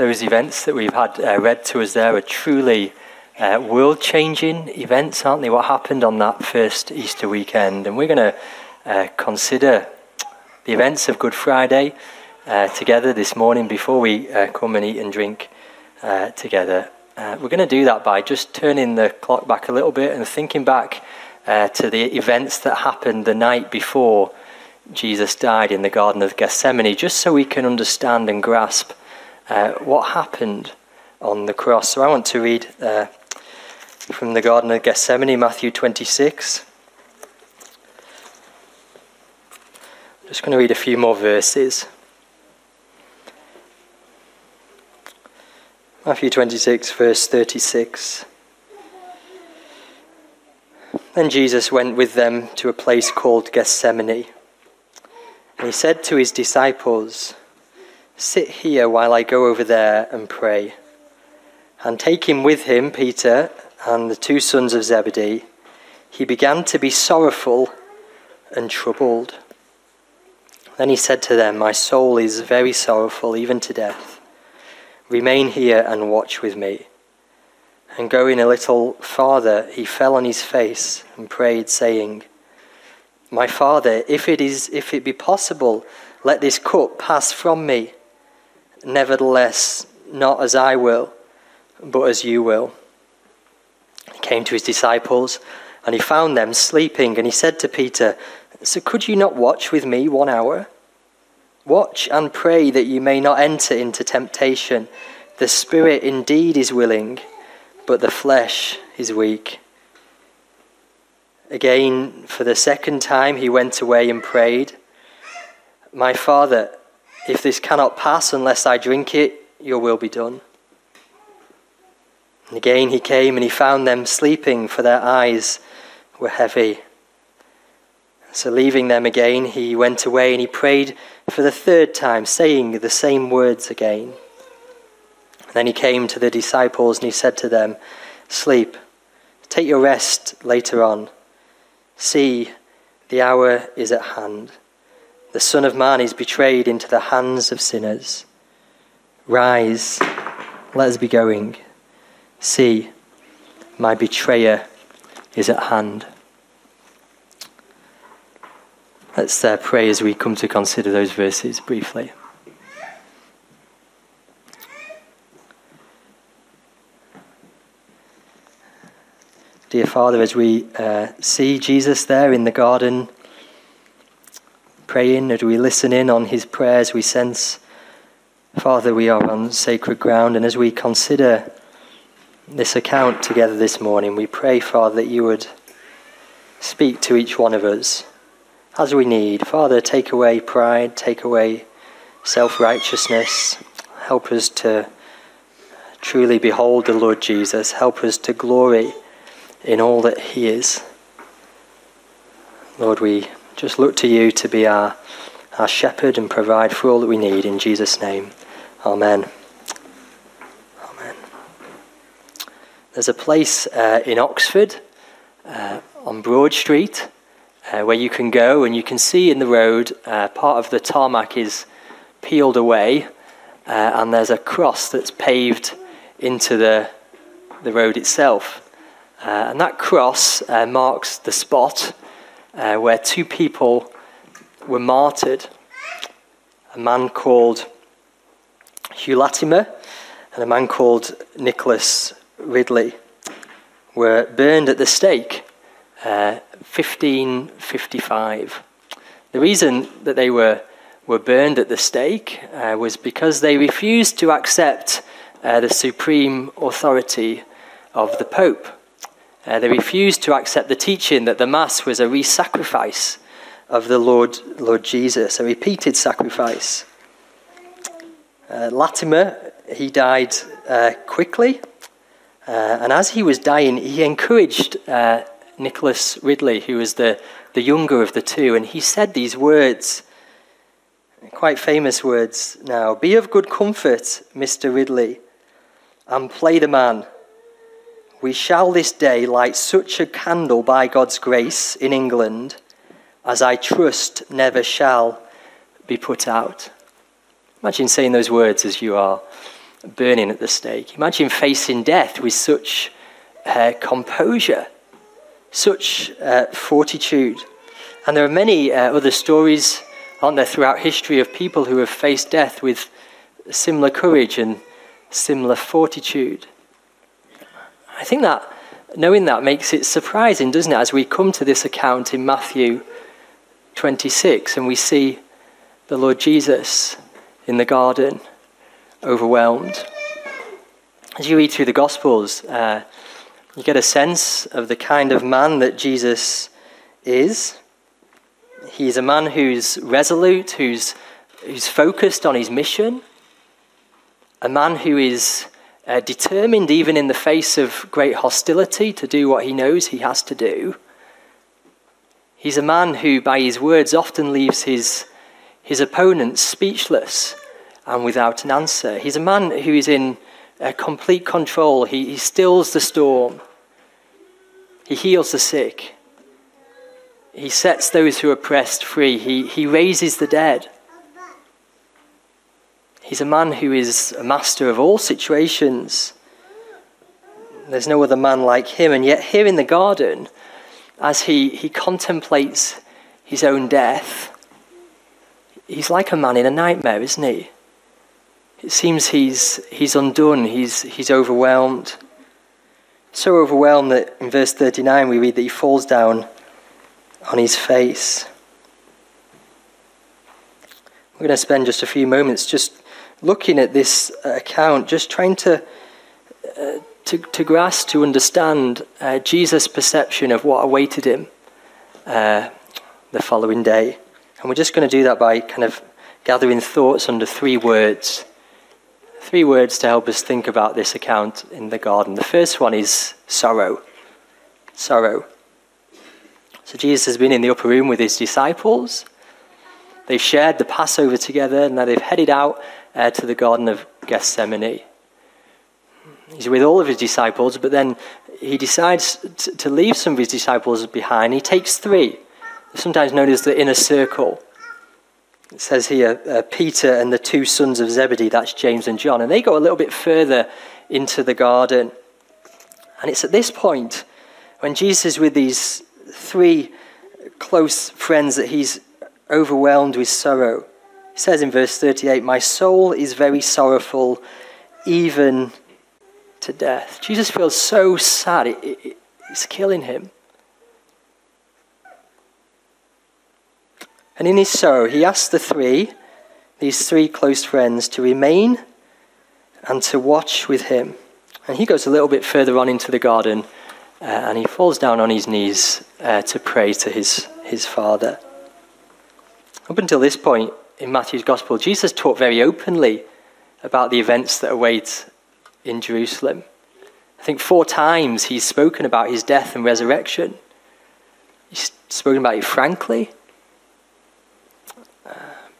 those events that we've had uh, read to us there are truly uh, world changing events, aren't they? What happened on that first Easter weekend. And we're going to uh, consider the events of Good Friday uh, together this morning before we uh, come and eat and drink together. we're going to do that by just turning the clock back a little bit and thinking back to the events that happened the night before Jesus died in the Garden of Gethsemane, just so we can understand and grasp uh, what happened on the cross. So I want to read uh, from the Garden of Gethsemane, Matthew 26. I'm just going to read a few more verses. Matthew 26, verse 36. Then Jesus went with them to a place called Gethsemane. And he said to his disciples, Sit here while I go over there and pray. And taking with him Peter and the two sons of Zebedee, he began to be sorrowful and troubled. Then he said to them, My soul is very sorrowful, even to death. Remain here and watch with me. And going a little farther, he fell on his face and prayed, saying, My father, if it is if it be possible, let this cup pass from me. Nevertheless, not as I will, but as you will. He came to his disciples, and he found them sleeping, and he said to Peter, So could you not watch with me one hour? Watch and pray that you may not enter into temptation. The spirit indeed is willing, but the flesh is weak. Again, for the second time, he went away and prayed, My Father, if this cannot pass unless I drink it, your will be done. And again he came and he found them sleeping, for their eyes were heavy. So, leaving them again, he went away and he prayed for the third time, saying the same words again. And then he came to the disciples and he said to them, Sleep, take your rest later on. See, the hour is at hand. The Son of Man is betrayed into the hands of sinners. Rise, let us be going. See, my betrayer is at hand. Let's uh, pray as we come to consider those verses briefly. Dear Father, as we uh, see Jesus there in the garden, praying, as we listen in on his prayers, we sense, Father, we are on sacred ground. And as we consider this account together this morning, we pray, Father, that you would speak to each one of us as we need. Father, take away pride, take away self righteousness. Help us to truly behold the Lord Jesus. Help us to glory in all that He is. Lord, we just look to you to be our, our shepherd and provide for all that we need. In Jesus' name, Amen. Amen. There's a place uh, in Oxford uh, on Broad Street uh, where you can go and you can see in the road uh, part of the tarmac is peeled away uh, and there's a cross that's paved into the, the road itself. Uh, and that cross marks the spot uh, where two people were martyred. A man called Hugh Latimer and a man called Nicholas Ridley were burned at the stake, uh, 1555. The reason that they were, were burned at the stake uh, was because they refused to accept uh, the supreme authority of the Pope. Uh, they refused to accept the teaching that the Mass was a re sacrifice of the Lord, Lord Jesus, a repeated sacrifice. Uh, Latimer, he died uh, quickly, uh, and as he was dying, he encouraged uh, Nicholas Ridley, who was the, the younger of the two, and he said these words, quite famous words now Be of good comfort, Mr. Ridley, and play the man we shall this day light such a candle by God's grace in England as I trust never shall be put out. Imagine saying those words as you are burning at the stake. Imagine facing death with such uh, composure, such uh, fortitude. And there are many uh, other stories, aren't there, throughout history of people who have faced death with similar courage and similar fortitude. I think that knowing that makes it surprising, doesn't it, as we come to this account in Matthew 26 and we see the Lord Jesus in the garden, overwhelmed. As you read through the Gospels, uh, you get a sense of the kind of man that Jesus is. He's a man who's resolute, who's, who's focused on his mission, a man who is uh, determined, even in the face of great hostility, to do what he knows he has to do. He's a man who, by his words, often leaves his, his opponents speechless and without an answer. He's a man who is in uh, complete control. He, he stills the storm, he heals the sick, he sets those who are oppressed free, he, he raises the dead. He's a man who is a master of all situations. There's no other man like him. And yet, here in the garden, as he, he contemplates his own death, he's like a man in a nightmare, isn't he? It seems he's, he's undone, he's, he's overwhelmed. So overwhelmed that in verse 39 we read that he falls down on his face. We're going to spend just a few moments just looking at this account, just trying to, uh, to, to, grasp, to understand uh, Jesus' perception of what awaited him uh, the following day. And we're just going to do that by kind of gathering thoughts under three words. Three words to help us think about this account in the garden. The first one is sorrow. Sorrow. So Jesus has been in the upper room with his disciples. They've shared the Passover together, and now they've headed out uh, to the Garden of Gethsemane. He's with all of his disciples, but then he decides t- to leave some of his disciples behind. He takes three, sometimes known as the inner circle. It says here uh, Peter and the two sons of Zebedee, that's James and John, and they go a little bit further into the garden. And it's at this point when Jesus is with these three close friends that he's overwhelmed with sorrow. He says in verse 38, My soul is very sorrowful, even to death. Jesus feels so sad, it, it, it's killing him. And in his sorrow, he asks the three, these three close friends, to remain and to watch with him. And he goes a little bit further on into the garden uh, and he falls down on his knees uh, to pray to his, his father. Up until this point, in Matthew's Gospel, Jesus taught very openly about the events that await in Jerusalem. I think four times he's spoken about his death and resurrection. He's spoken about it frankly.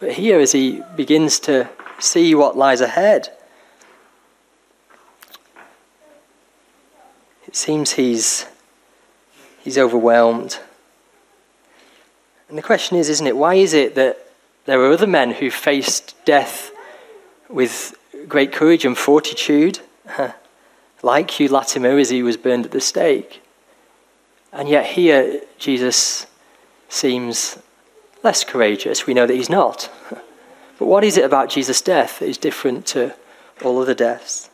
But here, as he begins to see what lies ahead, it seems he's, he's overwhelmed. And the question is, isn't it, why is it that there were other men who faced death with great courage and fortitude, like Hugh Latimer as he was burned at the stake. And yet here, Jesus seems less courageous. We know that he's not. But what is it about Jesus' death that is different to all other deaths?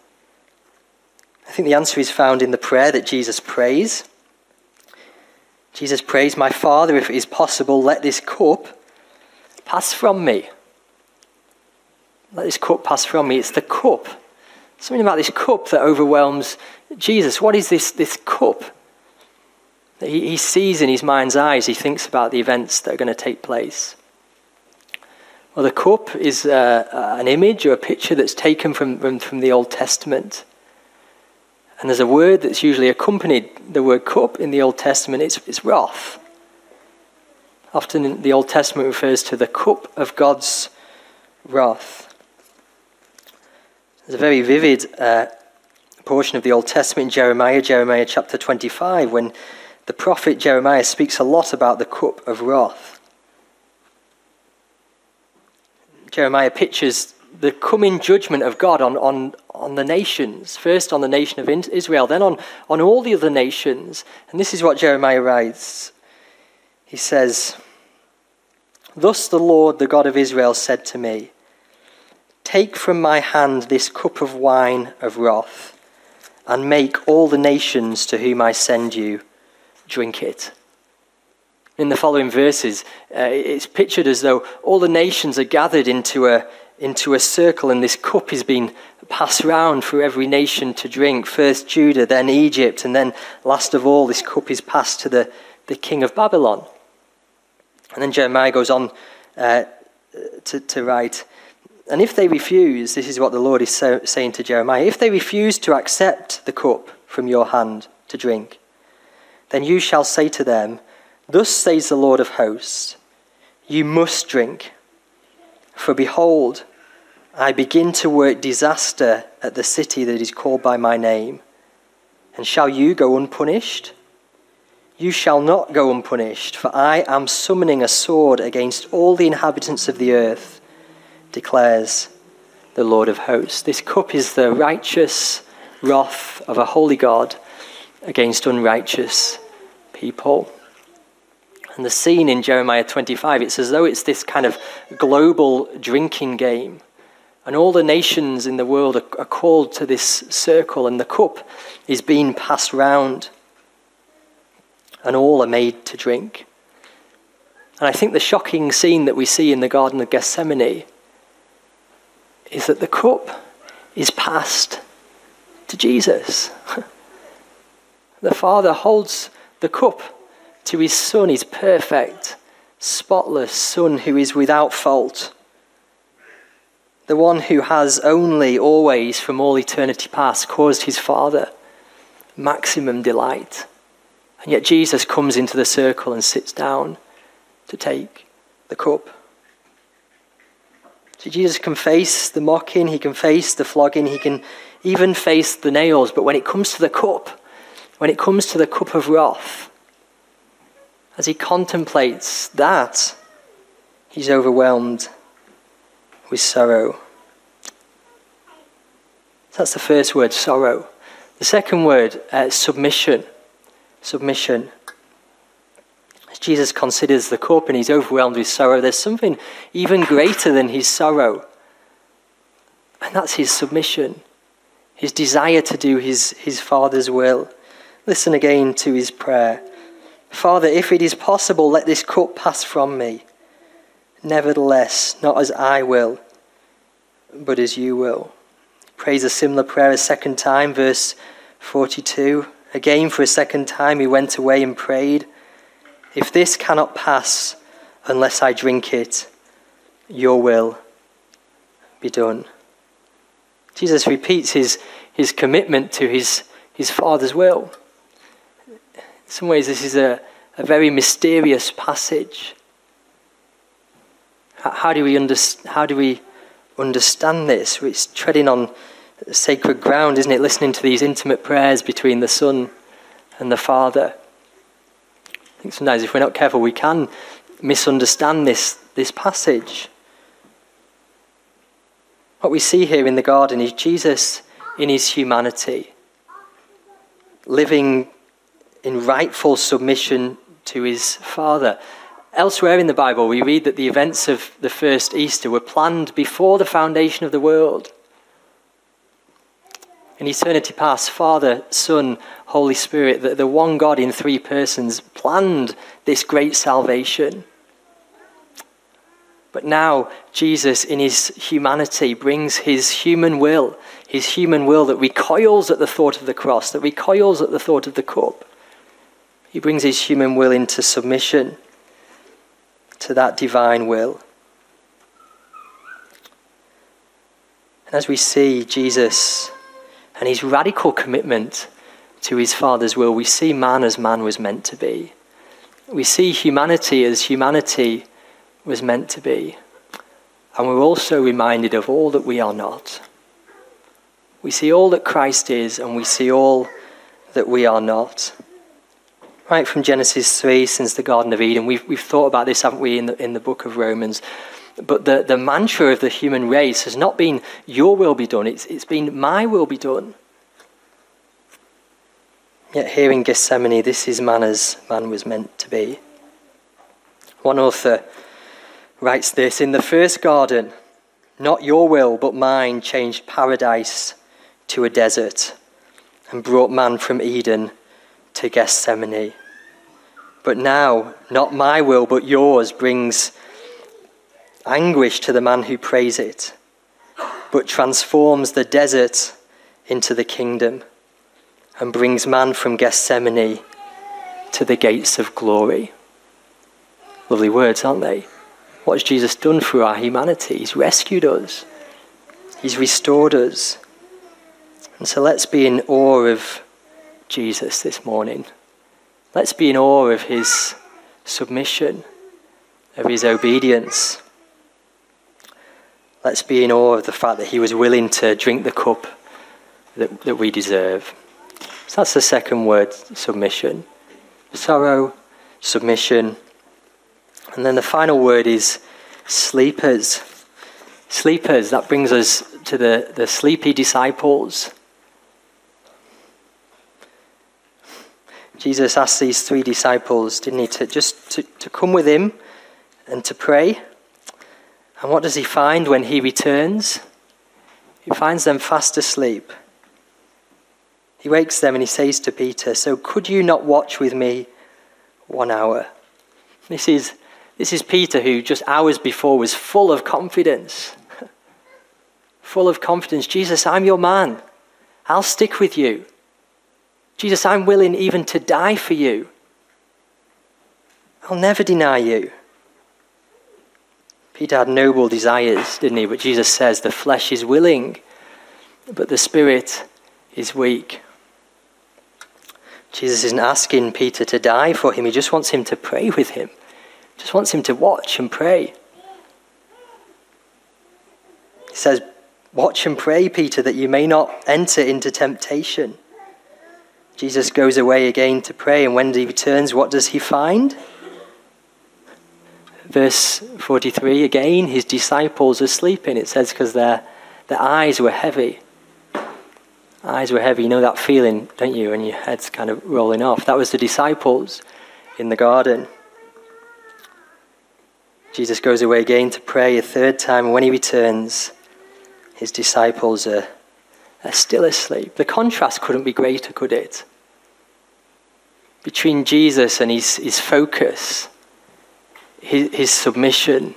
I think the answer is found in the prayer that Jesus prays. Jesus prays, My Father, if it is possible, let this cup pass from me. Let this cup pass from me. It's the cup. Something about this cup that overwhelms Jesus. What is this, this cup? That he, he sees in his mind's eyes, he thinks about the events that are going to take place. Well, the cup is uh, uh, an image or a picture that's taken from, from, from the Old Testament. And there's a word that's usually accompanied the word cup in the Old Testament. It's, it's wrath. Often the Old Testament refers to the cup of God's wrath. There's a very vivid uh, portion of the Old Testament in Jeremiah, Jeremiah chapter 25, when the prophet Jeremiah speaks a lot about the cup of wrath. Jeremiah pictures the coming judgment of God on, on, on the nations, first on the nation of Israel, then on, on all the other nations. And this is what Jeremiah writes. He says, Thus the Lord, the God of Israel, said to me, Take from my hand this cup of wine of wrath, and make all the nations to whom I send you drink it. In the following verses, uh, it's pictured as though all the nations are gathered into a, into a circle, and this cup is being passed round for every nation to drink. First Judah, then Egypt, and then last of all, this cup is passed to the, the king of Babylon. And then Jeremiah goes on uh, to, to write, and if they refuse, this is what the Lord is so, saying to Jeremiah if they refuse to accept the cup from your hand to drink, then you shall say to them, Thus says the Lord of hosts, You must drink. For behold, I begin to work disaster at the city that is called by my name. And shall you go unpunished? You shall not go unpunished, for I am summoning a sword against all the inhabitants of the earth declares the Lord of hosts. This cup is the righteous wrath of a holy God against unrighteous people. And the scene in Jeremiah 25, it's as though it's this kind of global drinking game. And all the nations in the world are, are called to this circle, and the cup is being passed round. And all are made to drink. And I think the shocking scene that we see in the Garden of Gethsemane is that the cup is passed to Jesus. the Father holds the cup to his Son, his perfect, spotless Son who is without fault. The one who has only, always, from all eternity past, caused his Father maximum delight. And yet Jesus comes into the circle and sits down to take the cup. So Jesus can face the mocking, he can face the flogging, he can even face the nails. But when it comes to the cup, when it comes to the cup of wrath, as he contemplates that, he's overwhelmed with sorrow. That's the first word, sorrow. The second word, uh, submission. Submission. As Jesus considers the cup and he's overwhelmed with sorrow, there's something even greater than his sorrow. And that's his submission, his desire to do his, his Father's will. Listen again to his prayer Father, if it is possible, let this cup pass from me. Nevertheless, not as I will, but as you will. Prays a similar prayer a second time, verse 42. Again, for a second time, he went away and prayed. If this cannot pass unless I drink it, your will be done. Jesus repeats his, his commitment to his, his Father's will. In some ways, this is a, a very mysterious passage. How do, we under, how do we understand this? It's treading on sacred ground, isn't it? Listening to these intimate prayers between the Son and the Father. I think sometimes if we're not careful, we can misunderstand this, this passage. What we see here in the garden is Jesus in his humanity, living in rightful submission to his Father. Elsewhere in the Bible, we read that the events of the first Easter were planned before the foundation of the world. In eternity past, Father, Son, Holy Spirit, the, the one God in three persons, planned this great salvation. But now, Jesus, in his humanity, brings his human will, his human will that recoils at the thought of the cross, that recoils at the thought of the cup. He brings his human will into submission to that divine will. And as we see Jesus and his radical commitment to his Father's will, we see man as man was meant to be. We see humanity as humanity was meant to be. And we're also reminded of all that we are not. We see all that Christ is, and we see all that we are not. Right from Genesis 3, since the Garden of Eden, we've, we've thought about this, haven't we, in the, in the book of Romans. But the, the mantra of the human race has not been, Your will be done, it's, it's been, My will be done. Yet here in Gethsemane, this is man as man was meant to be. One author writes this In the first garden, not your will, but mine changed paradise to a desert and brought man from Eden to Gethsemane. But now, not my will, but yours brings anguish to the man who prays it, but transforms the desert into the kingdom and brings man from Gethsemane to the gates of glory. Lovely words, aren't they? What has Jesus done for our humanity? He's rescued us, He's restored us. And so let's be in awe of Jesus this morning. Let's be in awe of His submission, of His obedience. Let's be in awe of the fact that He was willing to drink the cup that, that we deserve. So that's the second word submission. Sorrow, submission. And then the final word is sleepers. Sleepers, that brings us to the, the sleepy disciples. Jesus asked these three disciples, didn't he, to just to, to come with him and to pray. And what does he find when he returns? He finds them fast asleep. He wakes them and he says to Peter, So could you not watch with me one hour? This is, this is Peter who just hours before was full of confidence. full of confidence. Jesus, I'm your man. I'll stick with you. Jesus, I'm willing even to die for you. I'll never deny you. Peter had noble desires, didn't he? But Jesus says the flesh is willing, but the spirit is weak. Jesus isn't asking Peter to die for him, he just wants him to pray with him, just wants him to watch and pray. He says, Watch and pray, Peter, that you may not enter into temptation. Jesus goes away again to pray, and when he returns, what does he find? Verse 43 again, his disciples are sleeping. It says, because their, their eyes were heavy eyes were heavy. You know that feeling, don't you, when your head's kind of rolling off? That was the disciples in the garden. Jesus goes away again to pray a third time, and when he returns, his disciples are, are still asleep. The contrast couldn't be greater, could it? Between Jesus and his, his focus, his, his submission,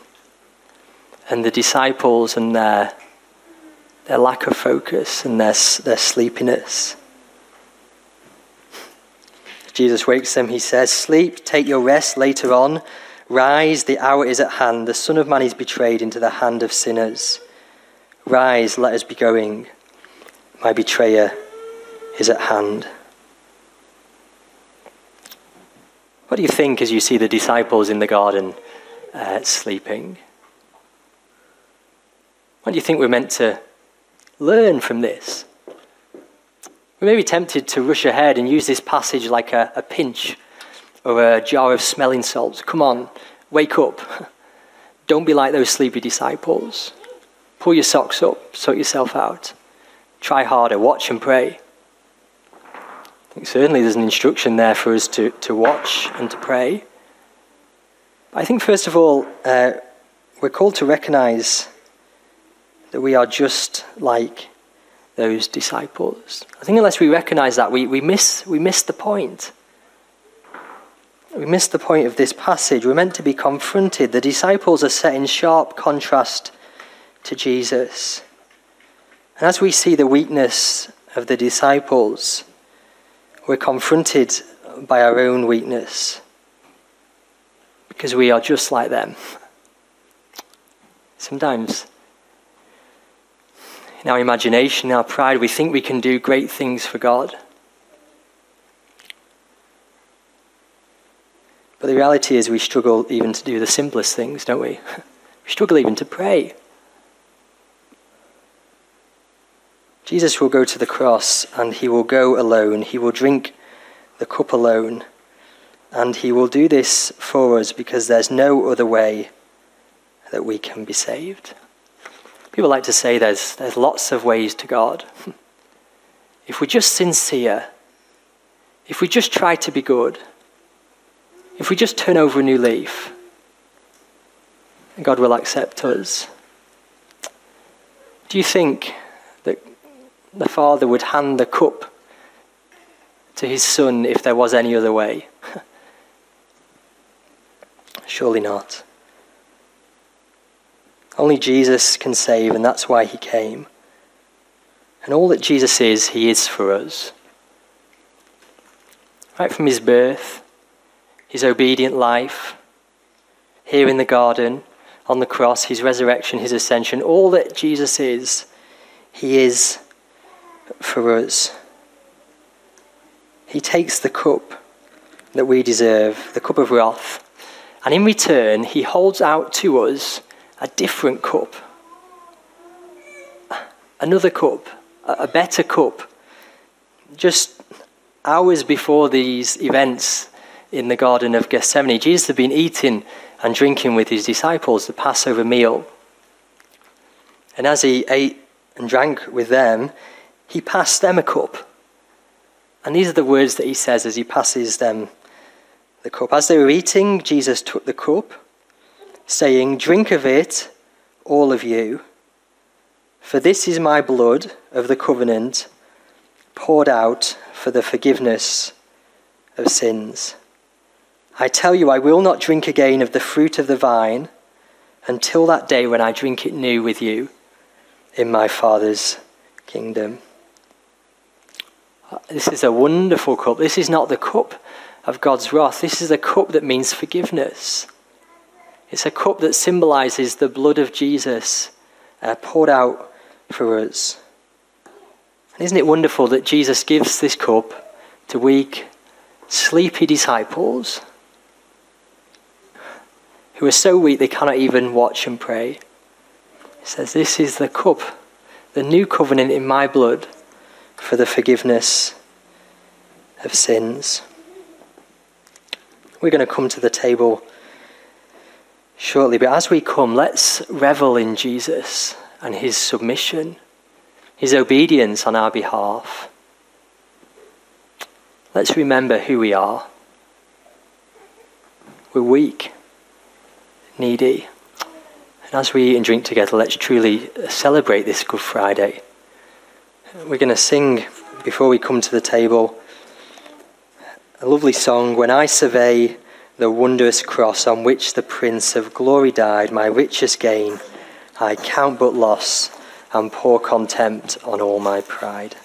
and the disciples and their their lack of focus and their, their sleepiness. Jesus wakes them, he says, Sleep, take your rest later on. Rise, the hour is at hand. The Son of Man is betrayed into the hand of sinners. Rise, let us be going. My betrayer is at hand. What do you think as you see the disciples in the garden uh, sleeping? What do you think we're meant to learn from this. We may be tempted to rush ahead and use this passage like a, a pinch or a jar of smelling salts. Come on, wake up. Don't be like those sleepy disciples. Pull your socks up, sort yourself out. Try harder, watch and pray. I think certainly there's an instruction there for us to, to watch and to pray. I think, first of all, uh, we're called to recognize that we are just like those disciples. I think unless we recognize that, we, we, miss, we miss the point. We miss the point of this passage. We're meant to be confronted. The disciples are set in sharp contrast to Jesus. And as we see the weakness of the disciples, we're confronted by our own weakness because we are just like them. Sometimes in our imagination, in our pride, we think we can do great things for God. But the reality is, we struggle even to do the simplest things, don't we? We struggle even to pray. Jesus will go to the cross and he will go alone. He will drink the cup alone. And he will do this for us because there's no other way that we can be saved. People like to say there's, there's lots of ways to God. If we're just sincere, if we just try to be good, if we just turn over a new leaf, God will accept us. Do you think the Father would hand the cup to his Son if there was any other way? Surely not. Only Jesus can save, and that's why he came. And all that Jesus is, he is for us. Right from his birth, his obedient life, here in the garden, on the cross, his resurrection, his ascension, all that Jesus is, he is for us. He takes the cup that we deserve, the cup of wrath, and in return, he holds out to us a different cup, another cup, a better cup. Just hours before these events in the Garden of Gethsemane, Jesus had been eating and drinking with his disciples the Passover meal. And as he ate and drank with them, he passed them a cup. And these are the words that he says as he passes them the cup. As they were eating, Jesus took the cup, saying, Drink of it, all of you, for this is my blood of the covenant, poured out for the forgiveness of sins. I tell you, I will not drink again of the fruit of the vine until that day when I drink it new with you in my Father's kingdom. This is a wonderful cup. This is not the cup of God's wrath. This is a cup that means forgiveness. It's a cup that symbolizes the blood of Jesus uh, poured out for us. And isn't it wonderful that Jesus gives this cup to weak, sleepy disciples who are so weak they cannot even watch and pray? He says, This is the cup, the new covenant in my blood for the forgiveness of sins. We're going to come to the table shortly, but as we come, let's revel in Jesus and his submission, his obedience on our behalf. Let's remember who we are. We're weak, needy. And as we eat and drink together, let's truly celebrate this Good Friday. We're going to sing before we come to the table a lovely song, When I Survey the Wondrous Cross on which the Prince of Glory died, my richest gain, I count but loss and pour contempt on all my pride.